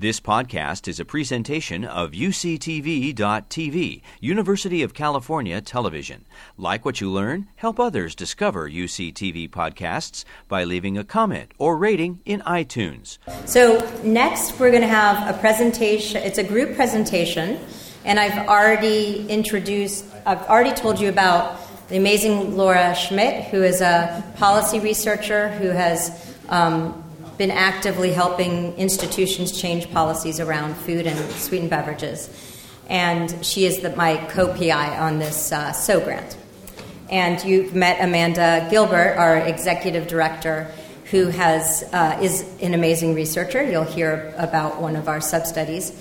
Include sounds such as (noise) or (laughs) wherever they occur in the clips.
This podcast is a presentation of UCTV.tv, University of California Television. Like what you learn, help others discover UCTV podcasts by leaving a comment or rating in iTunes. So, next we're going to have a presentation. It's a group presentation, and I've already introduced, I've already told you about the amazing Laura Schmidt, who is a policy researcher who has um, been actively helping institutions change policies around food and sweetened beverages. And she is the, my co PI on this uh, SO grant. And you've met Amanda Gilbert, our executive director, who has, uh, is an amazing researcher. You'll hear about one of our sub studies.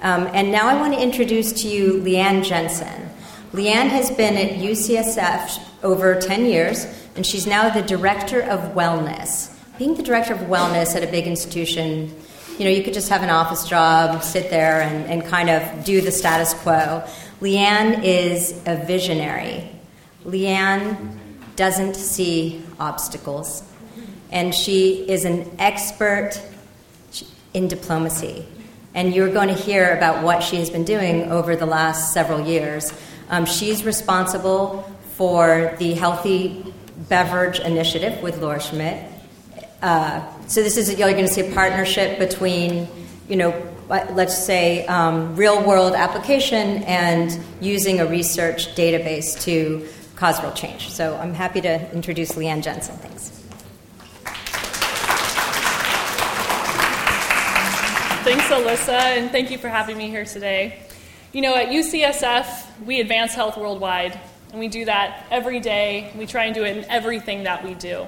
Um, and now I want to introduce to you Leanne Jensen. Leanne has been at UCSF over 10 years, and she's now the director of wellness being the director of wellness at a big institution, you know, you could just have an office job, sit there, and, and kind of do the status quo. Leanne is a visionary. Leanne doesn't see obstacles, and she is an expert in diplomacy. And you're going to hear about what she has been doing over the last several years. Um, she's responsible for the Healthy Beverage Initiative with Laura Schmidt. Uh, so this is you're going to see a partnership between, you know, let's say um, real world application and using a research database to cause real change. So I'm happy to introduce Leanne Jensen. Thanks. Thanks, Elissa, and thank you for having me here today. You know, at UCSF, we advance health worldwide, and we do that every day. We try and do it in everything that we do.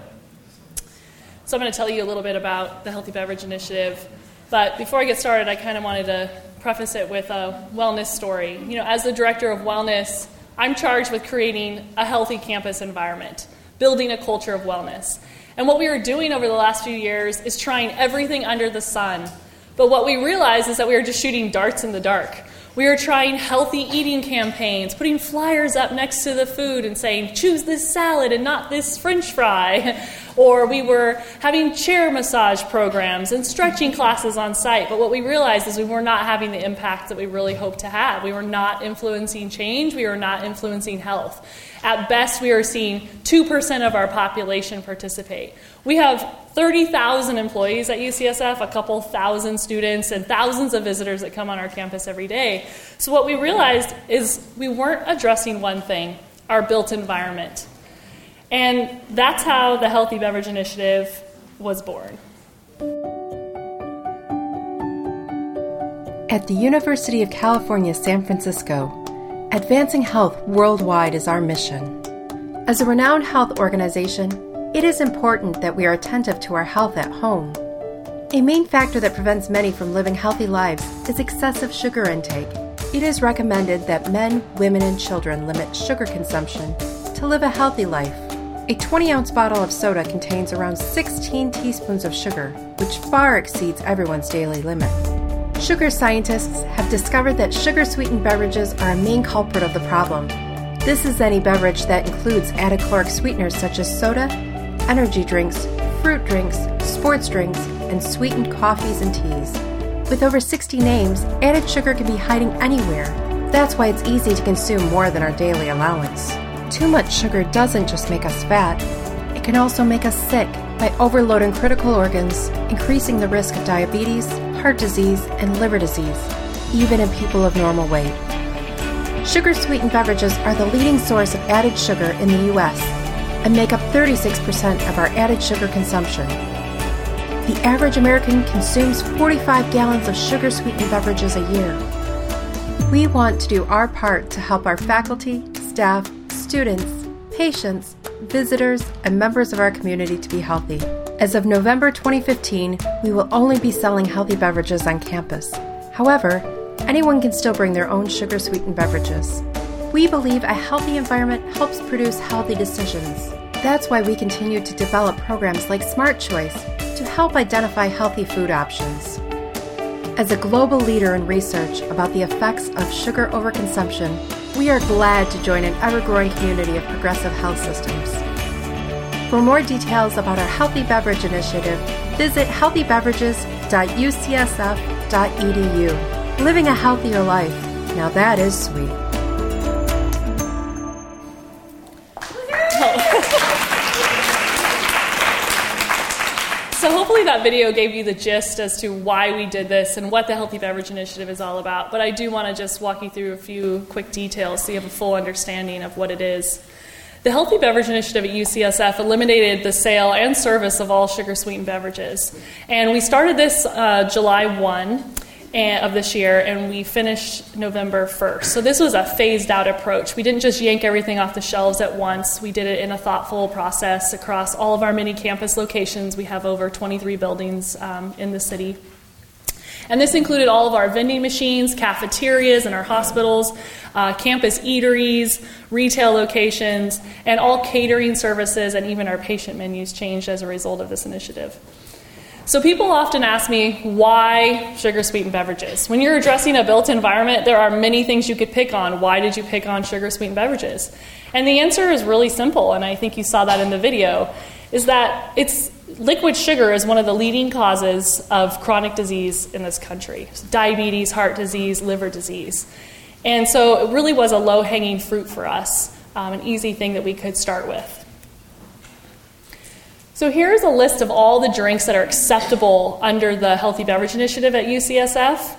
So I'm going to tell you a little bit about the Healthy Beverage Initiative. But before I get started, I kind of wanted to preface it with a wellness story. You know, as the director of wellness, I'm charged with creating a healthy campus environment, building a culture of wellness. And what we were doing over the last few years is trying everything under the sun. But what we realized is that we were just shooting darts in the dark. We were trying healthy eating campaigns, putting flyers up next to the food and saying, choose this salad and not this french fry. (laughs) Or we were having chair massage programs and stretching classes on site. But what we realized is we were not having the impact that we really hoped to have. We were not influencing change, we were not influencing health. At best, we are seeing 2% of our population participate. We have 30,000 employees at UCSF, a couple thousand students, and thousands of visitors that come on our campus every day. So, what we realized is we weren't addressing one thing our built environment. And that's how the Healthy Beverage Initiative was born. At the University of California, San Francisco, advancing health worldwide is our mission. As a renowned health organization, it is important that we are attentive to our health at home. A main factor that prevents many from living healthy lives is excessive sugar intake. It is recommended that men, women, and children limit sugar consumption to live a healthy life. A 20 ounce bottle of soda contains around 16 teaspoons of sugar, which far exceeds everyone's daily limit. Sugar scientists have discovered that sugar sweetened beverages are a main culprit of the problem. This is any beverage that includes added caloric sweeteners such as soda, energy drinks, fruit drinks, sports drinks, and sweetened coffees and teas. With over 60 names, added sugar can be hiding anywhere. That's why it's easy to consume more than our daily allowance. Too much sugar doesn't just make us fat, it can also make us sick by overloading critical organs, increasing the risk of diabetes, heart disease, and liver disease, even in people of normal weight. Sugar sweetened beverages are the leading source of added sugar in the U.S. and make up 36% of our added sugar consumption. The average American consumes 45 gallons of sugar sweetened beverages a year. We want to do our part to help our faculty, staff, students, patients, visitors, and members of our community to be healthy. As of November 2015, we will only be selling healthy beverages on campus. However, anyone can still bring their own sugar sweetened beverages. We believe a healthy environment helps produce healthy decisions. That's why we continue to develop programs like Smart Choice to help identify healthy food options. As a global leader in research about the effects of sugar overconsumption, we are glad to join an ever growing community of progressive health systems. For more details about our Healthy Beverage Initiative, visit healthybeverages.ucsf.edu. Living a healthier life. Now that is sweet. Hopefully, that video gave you the gist as to why we did this and what the Healthy Beverage Initiative is all about. But I do want to just walk you through a few quick details so you have a full understanding of what it is. The Healthy Beverage Initiative at UCSF eliminated the sale and service of all sugar sweetened beverages. And we started this uh, July 1 of this year, and we finished November 1st. So this was a phased out approach. We didn't just yank everything off the shelves at once. We did it in a thoughtful process across all of our mini campus locations. We have over 23 buildings um, in the city. And this included all of our vending machines, cafeterias in our hospitals, uh, campus eateries, retail locations, and all catering services, and even our patient menus changed as a result of this initiative. So, people often ask me why sugar sweetened beverages? When you're addressing a built environment, there are many things you could pick on. Why did you pick on sugar sweetened beverages? And the answer is really simple, and I think you saw that in the video, is that it's liquid sugar is one of the leading causes of chronic disease in this country diabetes, heart disease, liver disease. And so it really was a low hanging fruit for us, um, an easy thing that we could start with. So here's a list of all the drinks that are acceptable under the Healthy Beverage Initiative at UCSF.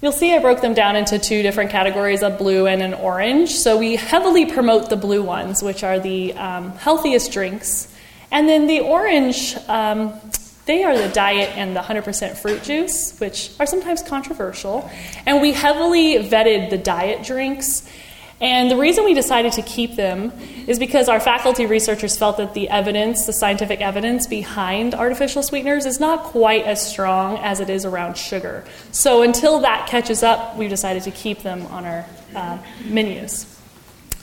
You'll see I broke them down into two different categories a blue and an orange. So we heavily promote the blue ones, which are the um, healthiest drinks. And then the orange, um, they are the diet and the 100% fruit juice, which are sometimes controversial. And we heavily vetted the diet drinks and the reason we decided to keep them is because our faculty researchers felt that the evidence, the scientific evidence behind artificial sweeteners, is not quite as strong as it is around sugar. So until that catches up, we decided to keep them on our uh, menus.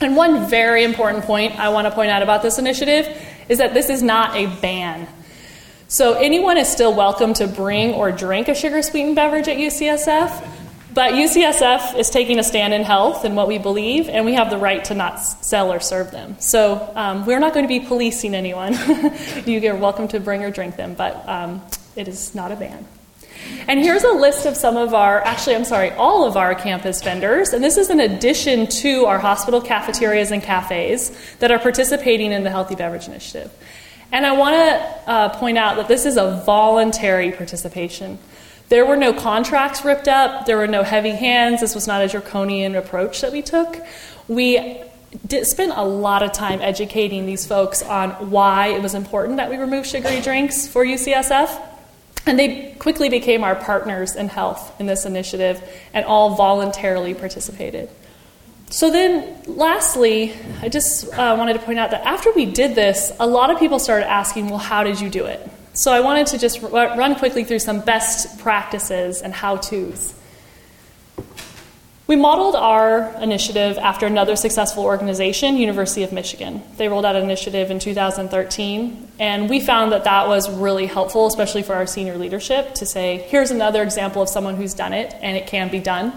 And one very important point I want to point out about this initiative is that this is not a ban. So anyone is still welcome to bring or drink a sugar sweetened beverage at UCSF, but UCSF is taking a stand in health and what we believe, and we have the right to not sell or serve them. So um, we're not going to be policing anyone. (laughs) you are welcome to bring or drink them, but um, it is not a ban. And here's a list of some of our, actually, I'm sorry, all of our campus vendors. And this is in addition to our hospital cafeterias and cafes that are participating in the Healthy Beverage Initiative. And I want to uh, point out that this is a voluntary participation. There were no contracts ripped up, there were no heavy hands. This was not a draconian approach that we took. We did a lot of time educating these folks on why it was important that we remove sugary drinks for UCSF. And they quickly became our partners in health in this initiative and all voluntarily participated. So, then lastly, I just uh, wanted to point out that after we did this, a lot of people started asking, well, how did you do it? So I wanted to just run quickly through some best practices and how to's. We modeled our initiative after another successful organization, University of Michigan. They rolled out an initiative in 2013, and we found that that was really helpful, especially for our senior leadership, to say, here's another example of someone who's done it, and it can be done.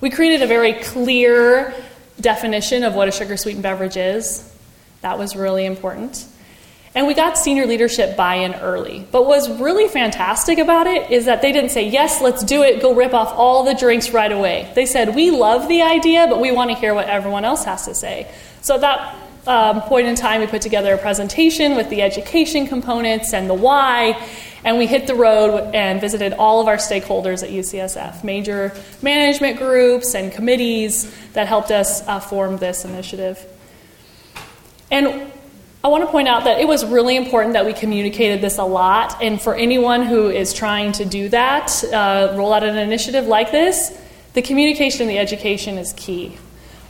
We created a very clear definition of what a sugar sweetened beverage is. That was really important. And we got senior leadership buy in early. But what's really fantastic about it is that they didn't say, yes, let's do it, go rip off all the drinks right away. They said, we love the idea, but we want to hear what everyone else has to say. So at that um, point in time, we put together a presentation with the education components and the why, and we hit the road and visited all of our stakeholders at UCSF, major management groups and committees that helped us uh, form this initiative. And I want to point out that it was really important that we communicated this a lot. And for anyone who is trying to do that, uh, roll out an initiative like this, the communication and the education is key.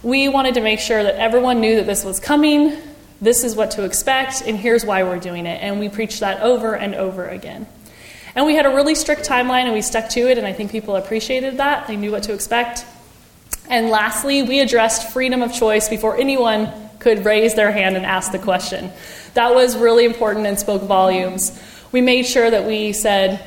We wanted to make sure that everyone knew that this was coming, this is what to expect, and here's why we're doing it. And we preached that over and over again. And we had a really strict timeline and we stuck to it, and I think people appreciated that. They knew what to expect. And lastly, we addressed freedom of choice before anyone could raise their hand and ask the question. That was really important and spoke volumes. We made sure that we said,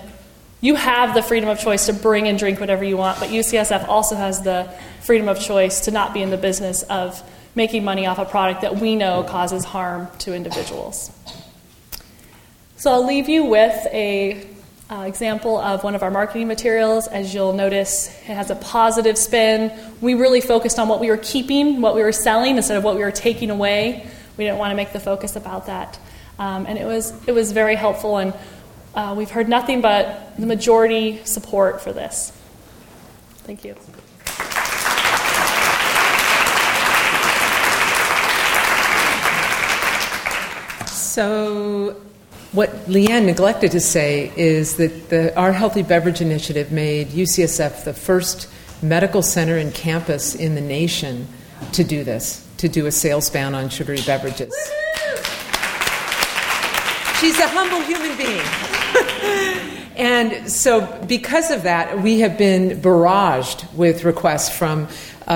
you have the freedom of choice to bring and drink whatever you want, but UCSF also has the freedom of choice to not be in the business of making money off a product that we know causes harm to individuals. So I'll leave you with a uh, example of one of our marketing materials. As you'll notice, it has a positive spin. We really focused on what we were keeping, what we were selling, instead of what we were taking away. We didn't want to make the focus about that. Um, and it was, it was very helpful, and uh, we've heard nothing but the majority support for this. Thank you. So, what Leanne neglected to say is that the, our Healthy Beverage Initiative made UCSF the first medical center and campus in the nation to do this, to do a sales ban on sugary beverages. She's a humble human being. (laughs) and so, because of that, we have been barraged with requests from, uh,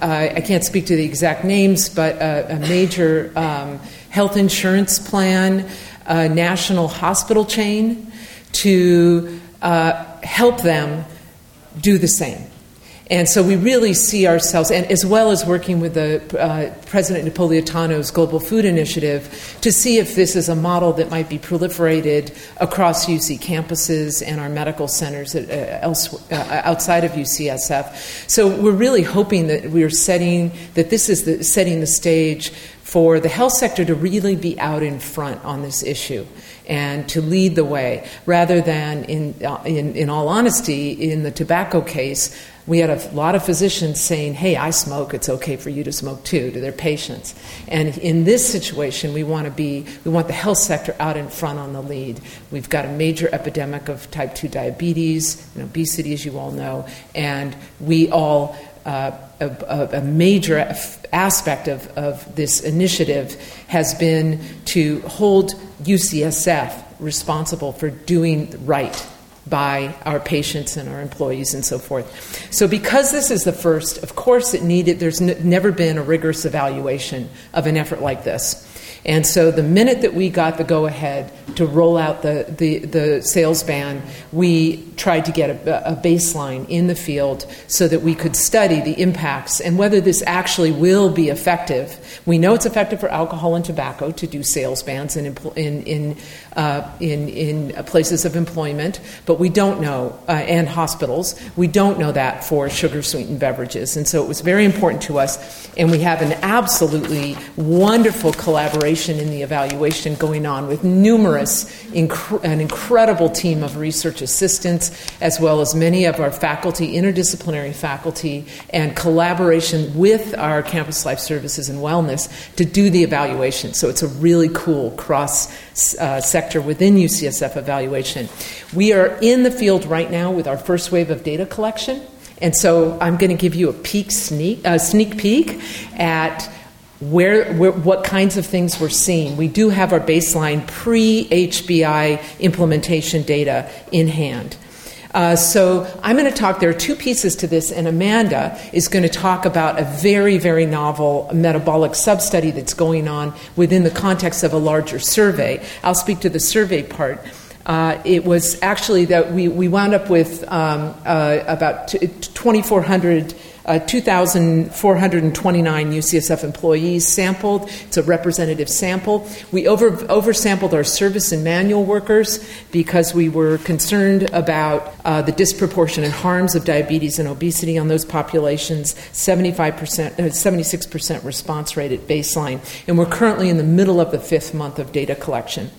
uh, I can't speak to the exact names, but a, a major um, health insurance plan a national hospital chain to uh, help them do the same. And so we really see ourselves, and as well as working with the uh, President Napolitano's Global Food Initiative, to see if this is a model that might be proliferated across UC campuses and our medical centers at, uh, else, uh, outside of UCSF. So we're really hoping that we're setting that this is the, setting the stage for the health sector to really be out in front on this issue and to lead the way, rather than, in, uh, in, in all honesty, in the tobacco case, we had a lot of physicians saying, Hey, I smoke, it's okay for you to smoke too, to their patients. And in this situation, we want to be, we want the health sector out in front on the lead. We've got a major epidemic of type 2 diabetes and obesity, as you all know, and we all uh, a, a, major aspect of, of this initiative has been to hold UCSF responsible for doing right by our patients and our employees and so forth. So, because this is the first, of course, it needed, there's n- never been a rigorous evaluation of an effort like this. And so the minute that we got the go ahead to roll out the, the, the, sales ban, we tried to get a, a, baseline in the field so that we could study the impacts and whether this actually will be effective. We know it's effective for alcohol and tobacco to do sales bans in, in, in, uh, in, in places of employment, but we don't know, uh, and hospitals, we don't know that for sugar sweetened beverages. And so it was very important to us, and we have an absolutely wonderful collaboration in the evaluation going on with numerous, inc- an incredible team of research assistants, as well as many of our faculty, interdisciplinary faculty, and collaboration with our campus life services and wellness to do the evaluation. So it's a really cool cross uh, sector within UCSF evaluation. We are in the field right now with our first wave of data collection. And so I'm going to give you a peek sneak, uh, sneak peek at where, where, what kinds of things we're seeing. We do have our baseline pre HBI implementation data in hand. Uh, so I'm going to talk. There are two pieces to this, and Amanda is going to talk about a very, very novel metabolic sub-study that's going on within the context of a larger survey. I'll speak to the survey part. Uh, it was actually that we, we wound up with um, uh, about 2,400 uh, 2,429 UCSF employees sampled. It's a representative sample. We over, oversampled our service and manual workers because we were concerned about uh, the disproportionate harms of diabetes and obesity on those populations. 75%, uh, 76% response rate at baseline. And we're currently in the middle of the fifth month of data collection.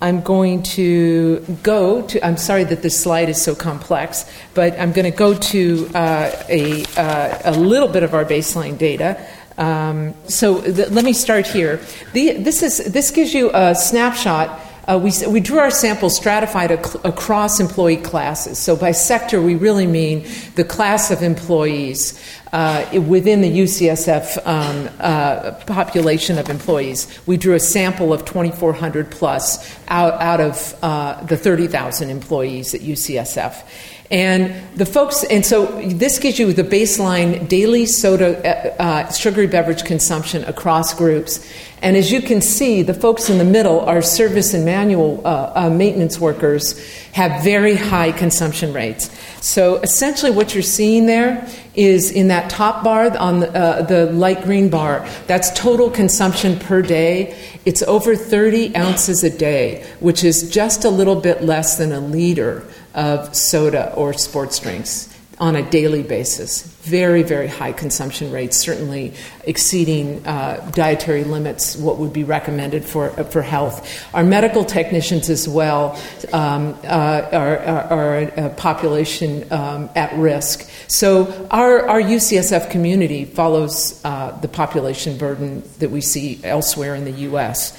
I'm going to go to, I'm sorry that this slide is so complex, but I'm going to go to uh, a, uh, a little bit of our baseline data. Um, so th- let me start here. The, this, is, this gives you a snapshot uh, we, we drew our sample stratified ac- across employee classes. So by sector, we really mean the class of employees uh, within the UCSF um, uh, population of employees. We drew a sample of 2,400 plus out, out of uh, the 30,000 employees at UCSF. And the folks, and so this gives you the baseline daily soda, uh, uh, sugary beverage consumption across groups. And as you can see, the folks in the middle are service and manual uh, uh maintenance workers, have very high consumption rates. So essentially, what you're seeing there is in that top bar on the, uh, the light green bar, that's total consumption per day. It's over 30 ounces a day, which is just a little bit less than a liter of soda or sports drinks on a daily basis. Very, very high consumption rates, certainly exceeding uh, dietary limits, what would be recommended for, uh, for health. Our medical technicians, as well, um, uh, are, are, a population um, at risk. So, our, our UCSF community follows uh, the population burden that we see elsewhere in the U.S.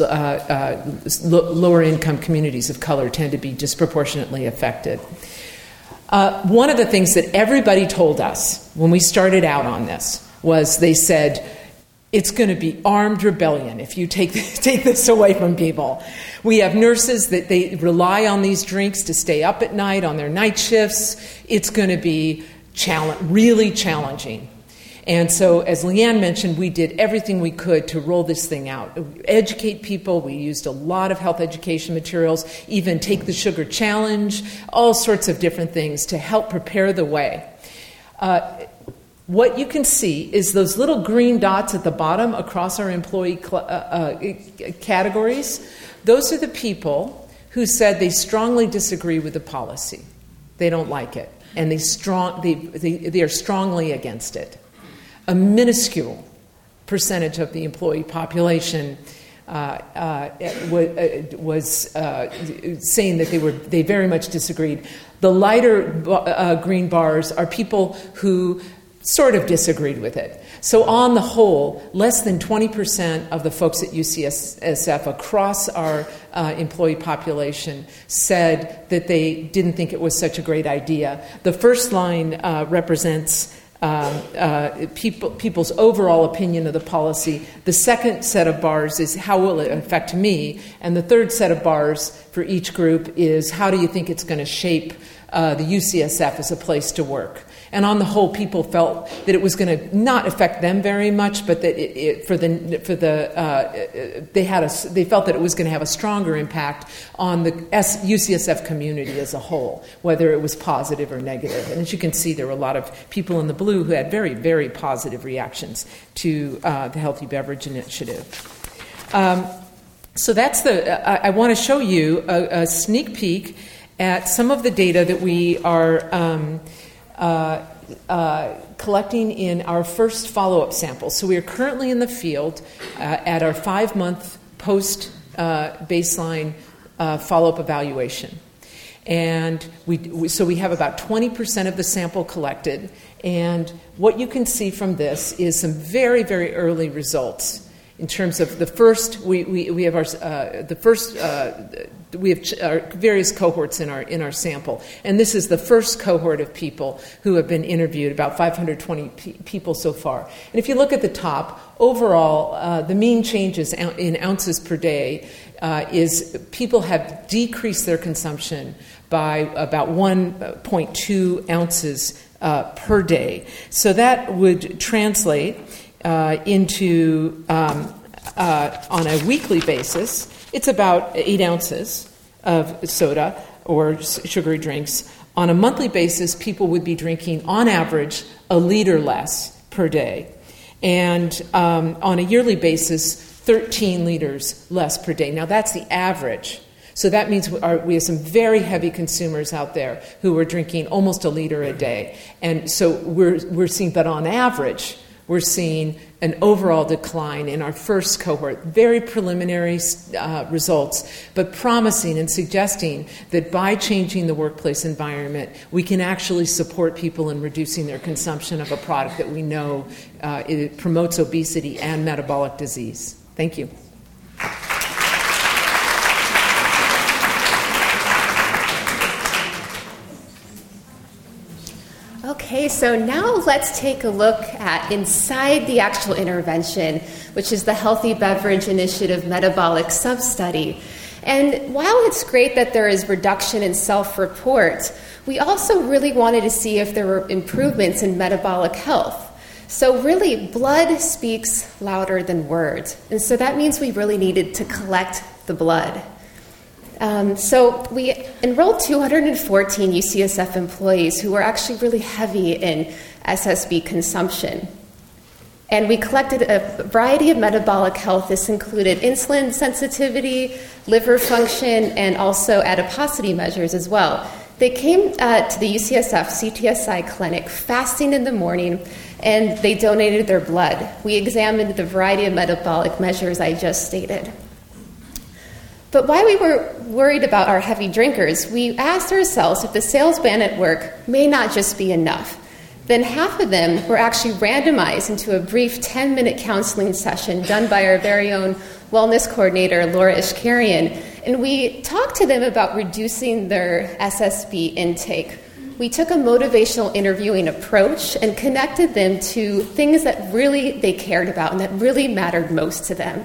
Uh, uh, lower income communities of color tend to be disproportionately affected. Uh, one of the things that everybody told us when we started out on this was they said, it's going to be armed rebellion if you take, (laughs) take this away from people. We have nurses that they rely on these drinks to stay up at night on their night shifts. It's going to be challenge, really challenging. And so, as Leanne mentioned, we did everything we could to roll this thing out. Educate people. We used a lot of health education materials, even Take the Sugar Challenge, all sorts of different things to help prepare the way. Uh, what you can see is those little green dots at the bottom across our employee cl- uh, uh, categories. Those are the people who said they strongly disagree with the policy. They don't like it. And they, strong, they, they, they are strongly against it a minuscule percentage of the employee population uh, uh, was uh, saying that they were they very much disagreed. The lighter uh, green bars are people who sort of disagreed with it. So on the whole, less than 20% of the folks at UCSF across our uh, employee population said that they didn't think it was such a great idea. The first line uh, represents um, uh, people, people's overall opinion of the policy. The second set of bars is how will it affect me? And the third set of bars for each group is how do you think it's going to shape uh, the UCSF as a place to work? And on the whole, people felt that it was going to not affect them very much, but that it, it, for the for the uh, they had a, they felt that it was going to have a stronger impact on the UCSF community as a whole, whether it was positive or negative. And as you can see, there were a lot of people in the blue who had very very positive reactions to uh, the Healthy Beverage Initiative. Um, so that's the. I, I want to show you a, a, sneak peek at some of the data that we are. Um, uh, collecting in our first follow up sample. So we are currently in the field uh, at our five month post uh, baseline uh, follow up evaluation. And we, we, so we have about 20% of the sample collected. And what you can see from this is some very, very early results in terms of the first, we, we, we have our, uh, the first, uh, we have ch- our various cohorts in our, in our sample. And this is the first cohort of people who have been interviewed, about 520 pe- people so far. And if you look at the top, overall, uh, the mean changes in ounces per day uh, is people have decreased their consumption by about 1.2 ounces uh, per day. So that would translate uh, into, um, uh, on a weekly basis, it's about eight ounces of soda or sugary drinks. On a monthly basis, people would be drinking, on average, a liter less per day. And um, on a yearly basis, 13 liters less per day. Now, that's the average. So that means we, are, we, have some very heavy consumers out there who are drinking almost a liter a day. And so we're, we're seeing, but on average, we're seeing an overall decline in our first cohort. Very preliminary uh, results, but promising and suggesting that by changing the workplace environment, we can actually support people in reducing their consumption of a product that we know uh, promotes obesity and metabolic disease. Thank you. Okay, so now let's take a look at inside the actual intervention, which is the Healthy Beverage Initiative Metabolic Substudy. And while it's great that there is reduction in self report, we also really wanted to see if there were improvements in metabolic health. So, really, blood speaks louder than words. And so that means we really needed to collect the blood. Um, so, we enrolled 214 UCSF employees who were actually really heavy in SSB consumption. And we collected a variety of metabolic health. This included insulin sensitivity, liver function, and also adiposity measures as well. They came uh, to the UCSF CTSI clinic fasting in the morning and they donated their blood. We examined the variety of metabolic measures I just stated. But while we were worried about our heavy drinkers, we asked ourselves if the sales ban at work may not just be enough. Then half of them were actually randomized into a brief 10 minute counseling session done by our very own wellness coordinator, Laura Ishkarian. And we talked to them about reducing their SSB intake we took a motivational interviewing approach and connected them to things that really they cared about and that really mattered most to them.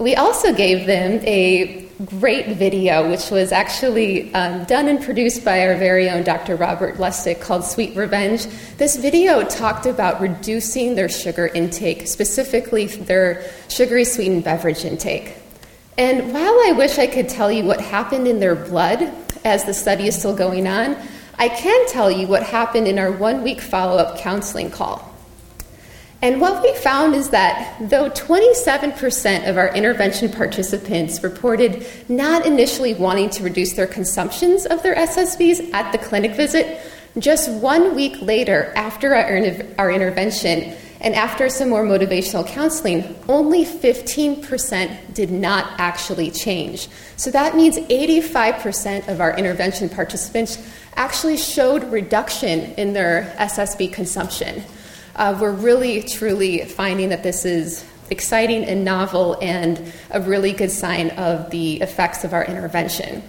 We also gave them a great video, which was actually um, done and produced by our very own Dr. Robert Lustig called Sweet Revenge. This video talked about reducing their sugar intake, specifically their sugary sweetened beverage intake. And while I wish I could tell you what happened in their blood as the study is still going on, I can tell you what happened in our one week follow up counseling call. And what we found is that though 27% of our intervention participants reported not initially wanting to reduce their consumptions of their SSBs at the clinic visit, just one week later after our, our intervention, and after some more motivational counseling, only 15% did not actually change. So that means 85% of our intervention participants actually showed reduction in their SSB consumption. Uh, we're really, truly finding that this is exciting and novel and a really good sign of the effects of our intervention.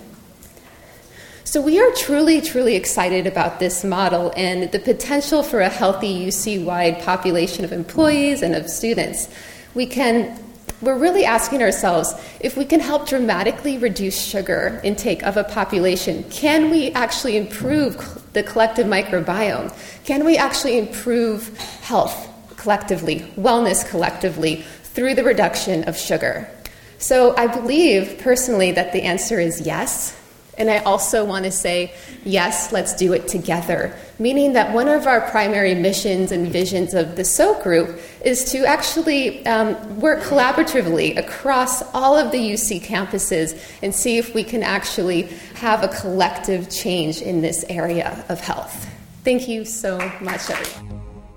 So, we are truly, truly excited about this model and the potential for a healthy UC wide population of employees and of students. We can we're really asking ourselves if we can help dramatically reduce sugar intake of a population, can we actually improve the collective microbiome? Can we actually improve health collectively, wellness collectively, through the reduction of sugar? So I believe personally that the answer is yes. And I also want to say, yes, let's do it together. Meaning that one of our primary missions and visions of the SOAP group is to actually um, work collaboratively across all of the UC campuses and see if we can actually have a collective change in this area of health. Thank you so much, everyone.